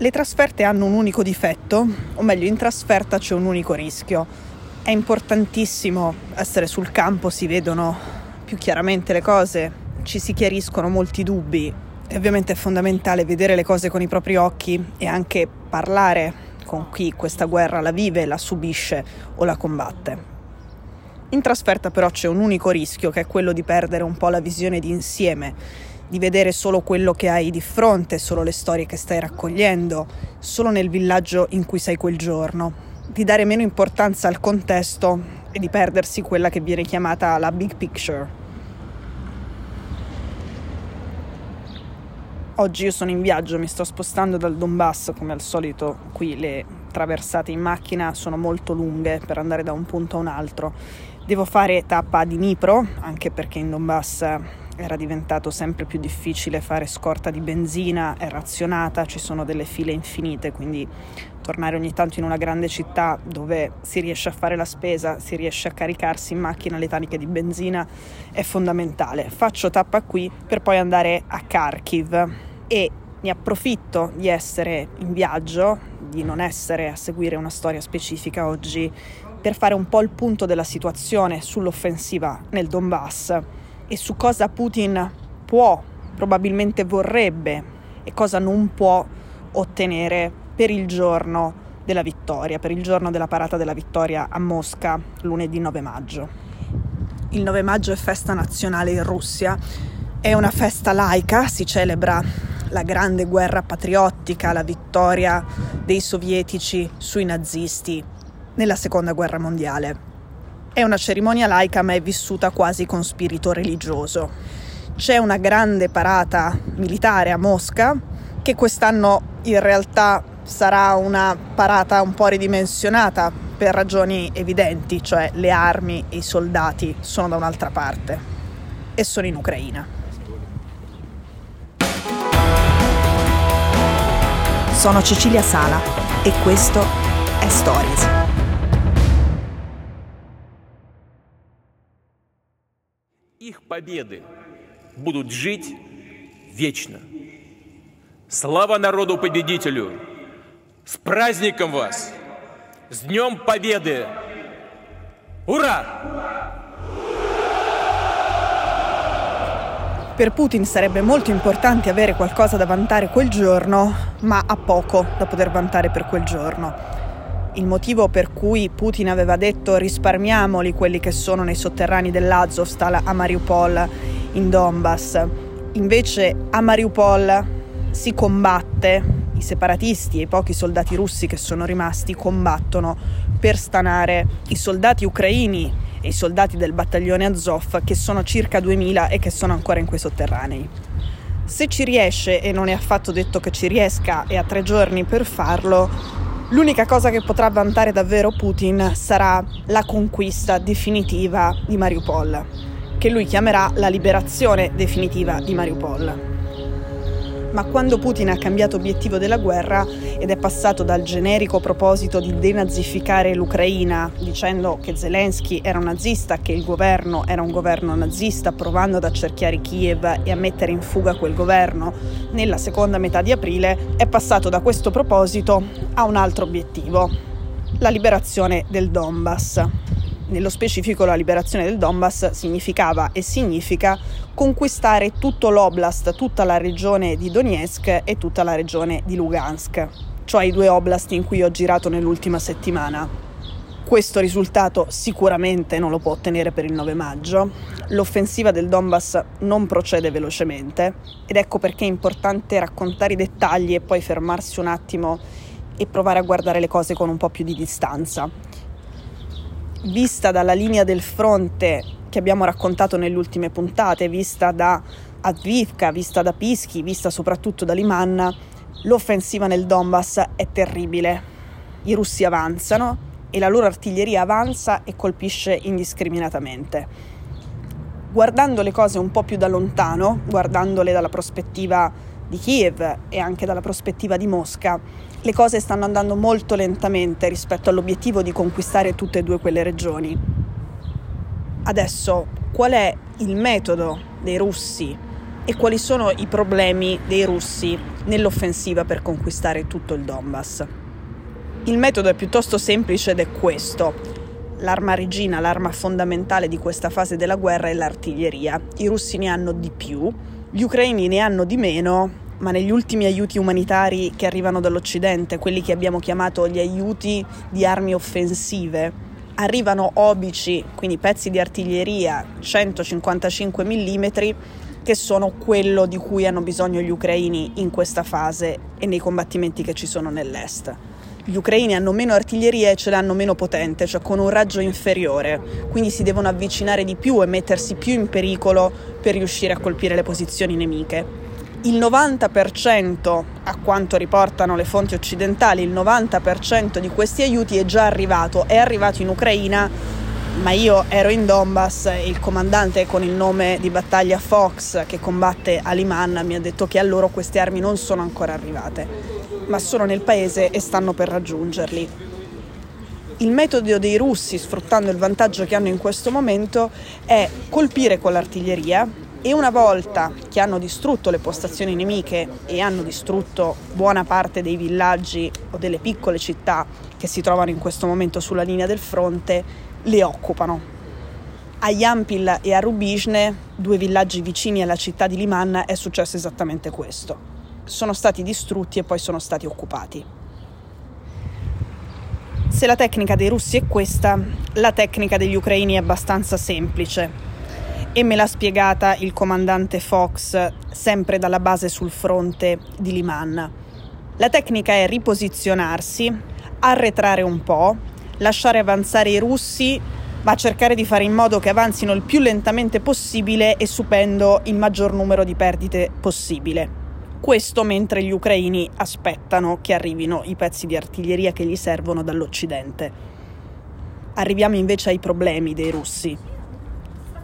Le trasferte hanno un unico difetto, o meglio in trasferta c'è un unico rischio. È importantissimo essere sul campo, si vedono più chiaramente le cose, ci si chiariscono molti dubbi e ovviamente è fondamentale vedere le cose con i propri occhi e anche parlare con chi questa guerra la vive, la subisce o la combatte. In trasferta però c'è un unico rischio che è quello di perdere un po' la visione di insieme di vedere solo quello che hai di fronte, solo le storie che stai raccogliendo, solo nel villaggio in cui sei quel giorno, di dare meno importanza al contesto e di perdersi quella che viene chiamata la big picture. Oggi io sono in viaggio, mi sto spostando dal Donbass, come al solito qui le traversate in macchina sono molto lunghe per andare da un punto a un altro. Devo fare tappa a Dnipro, anche perché in Donbass era diventato sempre più difficile fare scorta di benzina, è razionata, ci sono delle file infinite, quindi tornare ogni tanto in una grande città dove si riesce a fare la spesa, si riesce a caricarsi in macchina le taniche di benzina è fondamentale. Faccio tappa qui per poi andare a Kharkiv e ne approfitto di essere in viaggio, di non essere a seguire una storia specifica oggi, per fare un po' il punto della situazione sull'offensiva nel Donbass e su cosa Putin può, probabilmente vorrebbe e cosa non può ottenere per il giorno della vittoria, per il giorno della parata della vittoria a Mosca lunedì 9 maggio. Il 9 maggio è festa nazionale in Russia, è una festa laica, si celebra la grande guerra patriottica, la vittoria dei sovietici sui nazisti nella seconda guerra mondiale. È una cerimonia laica ma è vissuta quasi con spirito religioso. C'è una grande parata militare a Mosca che quest'anno in realtà sarà una parata un po' ridimensionata per ragioni evidenti, cioè le armi e i soldati sono da un'altra parte e sono in Ucraina. Sono Cecilia Sala e questo è Stories. Победы будут жить вечно. Слава народу-победителю! С праздником вас! С Днем Победы! Ура! Per Putin sarebbe molto importante avere qualcosa da vantare quel giorno, ma ha poco da poter vantare per quel giorno il motivo per cui Putin aveva detto risparmiamoli quelli che sono nei sotterranei dell'Azovstal a Mariupol in Donbass. Invece a Mariupol si combatte, i separatisti e i pochi soldati russi che sono rimasti combattono per stanare i soldati ucraini e i soldati del battaglione Azov che sono circa 2000 e che sono ancora in quei sotterranei. Se ci riesce, e non è affatto detto che ci riesca, e ha tre giorni per farlo, L'unica cosa che potrà vantare davvero Putin sarà la conquista definitiva di Mariupol, che lui chiamerà la liberazione definitiva di Mariupol. Ma quando Putin ha cambiato obiettivo della guerra ed è passato dal generico proposito di denazificare l'Ucraina, dicendo che Zelensky era un nazista, che il governo era un governo nazista, provando ad accerchiare Kiev e a mettere in fuga quel governo nella seconda metà di aprile, è passato da questo proposito a un altro obiettivo, la liberazione del Donbass. Nello specifico la liberazione del Donbass significava e significa conquistare tutto l'oblast, tutta la regione di Donetsk e tutta la regione di Lugansk, cioè i due oblast in cui ho girato nell'ultima settimana. Questo risultato sicuramente non lo può ottenere per il 9 maggio. L'offensiva del Donbass non procede velocemente ed ecco perché è importante raccontare i dettagli e poi fermarsi un attimo e provare a guardare le cose con un po' più di distanza vista dalla linea del fronte che abbiamo raccontato nelle ultime puntate, vista da Advivka, vista da Pischi, vista soprattutto da Liman, l'offensiva nel Donbass è terribile. I russi avanzano e la loro artiglieria avanza e colpisce indiscriminatamente. Guardando le cose un po' più da lontano, guardandole dalla prospettiva di Kiev e anche dalla prospettiva di Mosca, le cose stanno andando molto lentamente rispetto all'obiettivo di conquistare tutte e due quelle regioni. Adesso, qual è il metodo dei russi e quali sono i problemi dei russi nell'offensiva per conquistare tutto il Donbass. Il metodo è piuttosto semplice ed è questo. L'arma regina, l'arma fondamentale di questa fase della guerra è l'artiglieria. I russi ne hanno di più, gli ucraini ne hanno di meno, ma negli ultimi aiuti umanitari che arrivano dall'Occidente, quelli che abbiamo chiamato gli aiuti di armi offensive, arrivano obici, quindi pezzi di artiglieria 155 mm che sono quello di cui hanno bisogno gli ucraini in questa fase e nei combattimenti che ci sono nell'est. Gli ucraini hanno meno artiglieria e ce l'hanno meno potente, cioè con un raggio inferiore, quindi si devono avvicinare di più e mettersi più in pericolo per riuscire a colpire le posizioni nemiche. Il 90%, a quanto riportano le fonti occidentali, il 90% di questi aiuti è già arrivato, è arrivato in Ucraina ma io ero in Donbass e il comandante con il nome di battaglia Fox che combatte a Liman mi ha detto che a loro queste armi non sono ancora arrivate, ma sono nel paese e stanno per raggiungerli. Il metodo dei russi, sfruttando il vantaggio che hanno in questo momento, è colpire con l'artiglieria e una volta che hanno distrutto le postazioni nemiche e hanno distrutto buona parte dei villaggi o delle piccole città che si trovano in questo momento sulla linea del fronte, le occupano. A Yampil e a Rubizhne, due villaggi vicini alla città di Liman, è successo esattamente questo. Sono stati distrutti e poi sono stati occupati. Se la tecnica dei russi è questa, la tecnica degli ucraini è abbastanza semplice e me l'ha spiegata il comandante Fox sempre dalla base sul fronte di Liman. La tecnica è riposizionarsi, arretrare un po', lasciare avanzare i russi, ma cercare di fare in modo che avanzino il più lentamente possibile e subendo il maggior numero di perdite possibile. Questo mentre gli ucraini aspettano che arrivino i pezzi di artiglieria che gli servono dall'Occidente. Arriviamo invece ai problemi dei russi.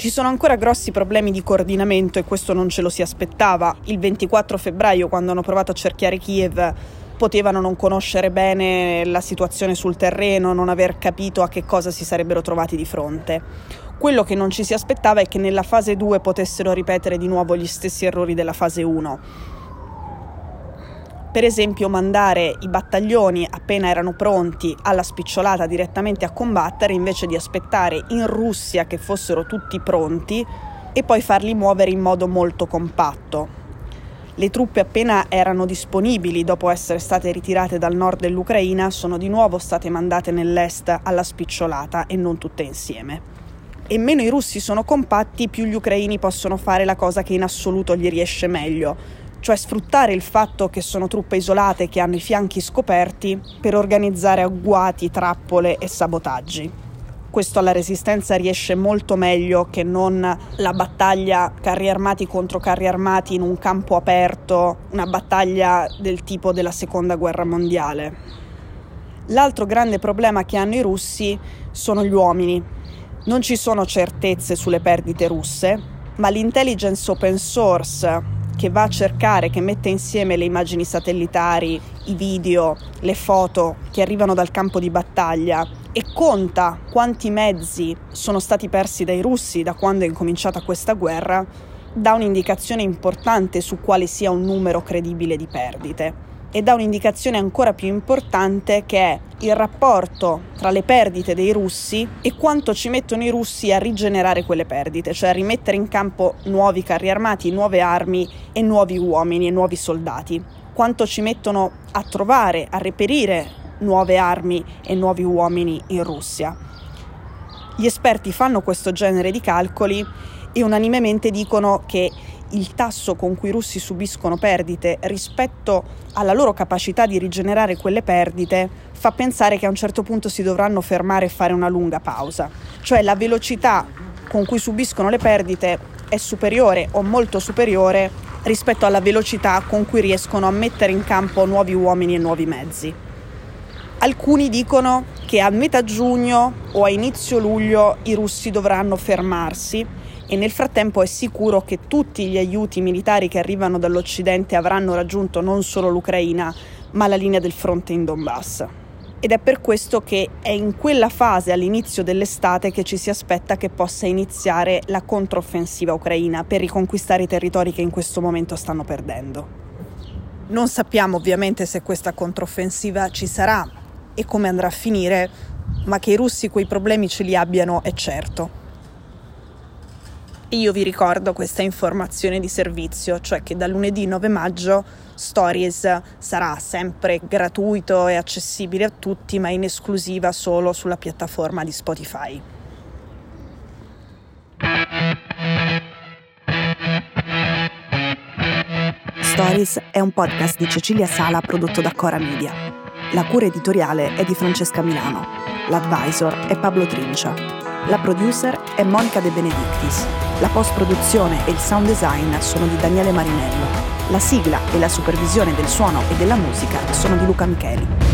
Ci sono ancora grossi problemi di coordinamento e questo non ce lo si aspettava. Il 24 febbraio, quando hanno provato a cerchiare Kiev, potevano non conoscere bene la situazione sul terreno, non aver capito a che cosa si sarebbero trovati di fronte. Quello che non ci si aspettava è che nella fase 2 potessero ripetere di nuovo gli stessi errori della fase 1. Per esempio mandare i battaglioni appena erano pronti alla spicciolata direttamente a combattere invece di aspettare in Russia che fossero tutti pronti e poi farli muovere in modo molto compatto. Le truppe appena erano disponibili dopo essere state ritirate dal nord dell'Ucraina sono di nuovo state mandate nell'est alla spicciolata e non tutte insieme. E meno i russi sono compatti, più gli ucraini possono fare la cosa che in assoluto gli riesce meglio, cioè sfruttare il fatto che sono truppe isolate che hanno i fianchi scoperti per organizzare agguati, trappole e sabotaggi questo alla resistenza riesce molto meglio che non la battaglia carri armati contro carri armati in un campo aperto, una battaglia del tipo della seconda guerra mondiale. L'altro grande problema che hanno i russi sono gli uomini. Non ci sono certezze sulle perdite russe, ma l'intelligence open source che va a cercare, che mette insieme le immagini satellitari, i video, le foto che arrivano dal campo di battaglia e conta quanti mezzi sono stati persi dai russi da quando è incominciata questa guerra, dà un'indicazione importante su quale sia un numero credibile di perdite. E dà un'indicazione ancora più importante che è il rapporto tra le perdite dei russi e quanto ci mettono i russi a rigenerare quelle perdite, cioè a rimettere in campo nuovi carri armati, nuove armi e nuovi uomini e nuovi soldati. Quanto ci mettono a trovare, a reperire nuove armi e nuovi uomini in Russia. Gli esperti fanno questo genere di calcoli e unanimemente dicono che il tasso con cui i russi subiscono perdite rispetto alla loro capacità di rigenerare quelle perdite fa pensare che a un certo punto si dovranno fermare e fare una lunga pausa. Cioè la velocità con cui subiscono le perdite è superiore o molto superiore rispetto alla velocità con cui riescono a mettere in campo nuovi uomini e nuovi mezzi. Alcuni dicono che a metà giugno o a inizio luglio i russi dovranno fermarsi e nel frattempo è sicuro che tutti gli aiuti militari che arrivano dall'Occidente avranno raggiunto non solo l'Ucraina, ma la linea del fronte in Donbass. ed è per questo che è in quella fase all'inizio dell'estate che ci si aspetta che possa iniziare la controffensiva ucraina per riconquistare i territori che in questo momento stanno perdendo. Non sappiamo ovviamente se questa controffensiva ci sarà e come andrà a finire, ma che i russi quei problemi ce li abbiano è certo. Io vi ricordo questa informazione di servizio, cioè che da lunedì 9 maggio Stories sarà sempre gratuito e accessibile a tutti, ma in esclusiva solo sulla piattaforma di Spotify. Stories è un podcast di Cecilia Sala prodotto da Cora Media. La cura editoriale è di Francesca Milano. L'advisor è Pablo Trincia. La producer è Monica De Benedictis. La post-produzione e il sound design sono di Daniele Marinello. La sigla e la supervisione del suono e della musica sono di Luca Micheli.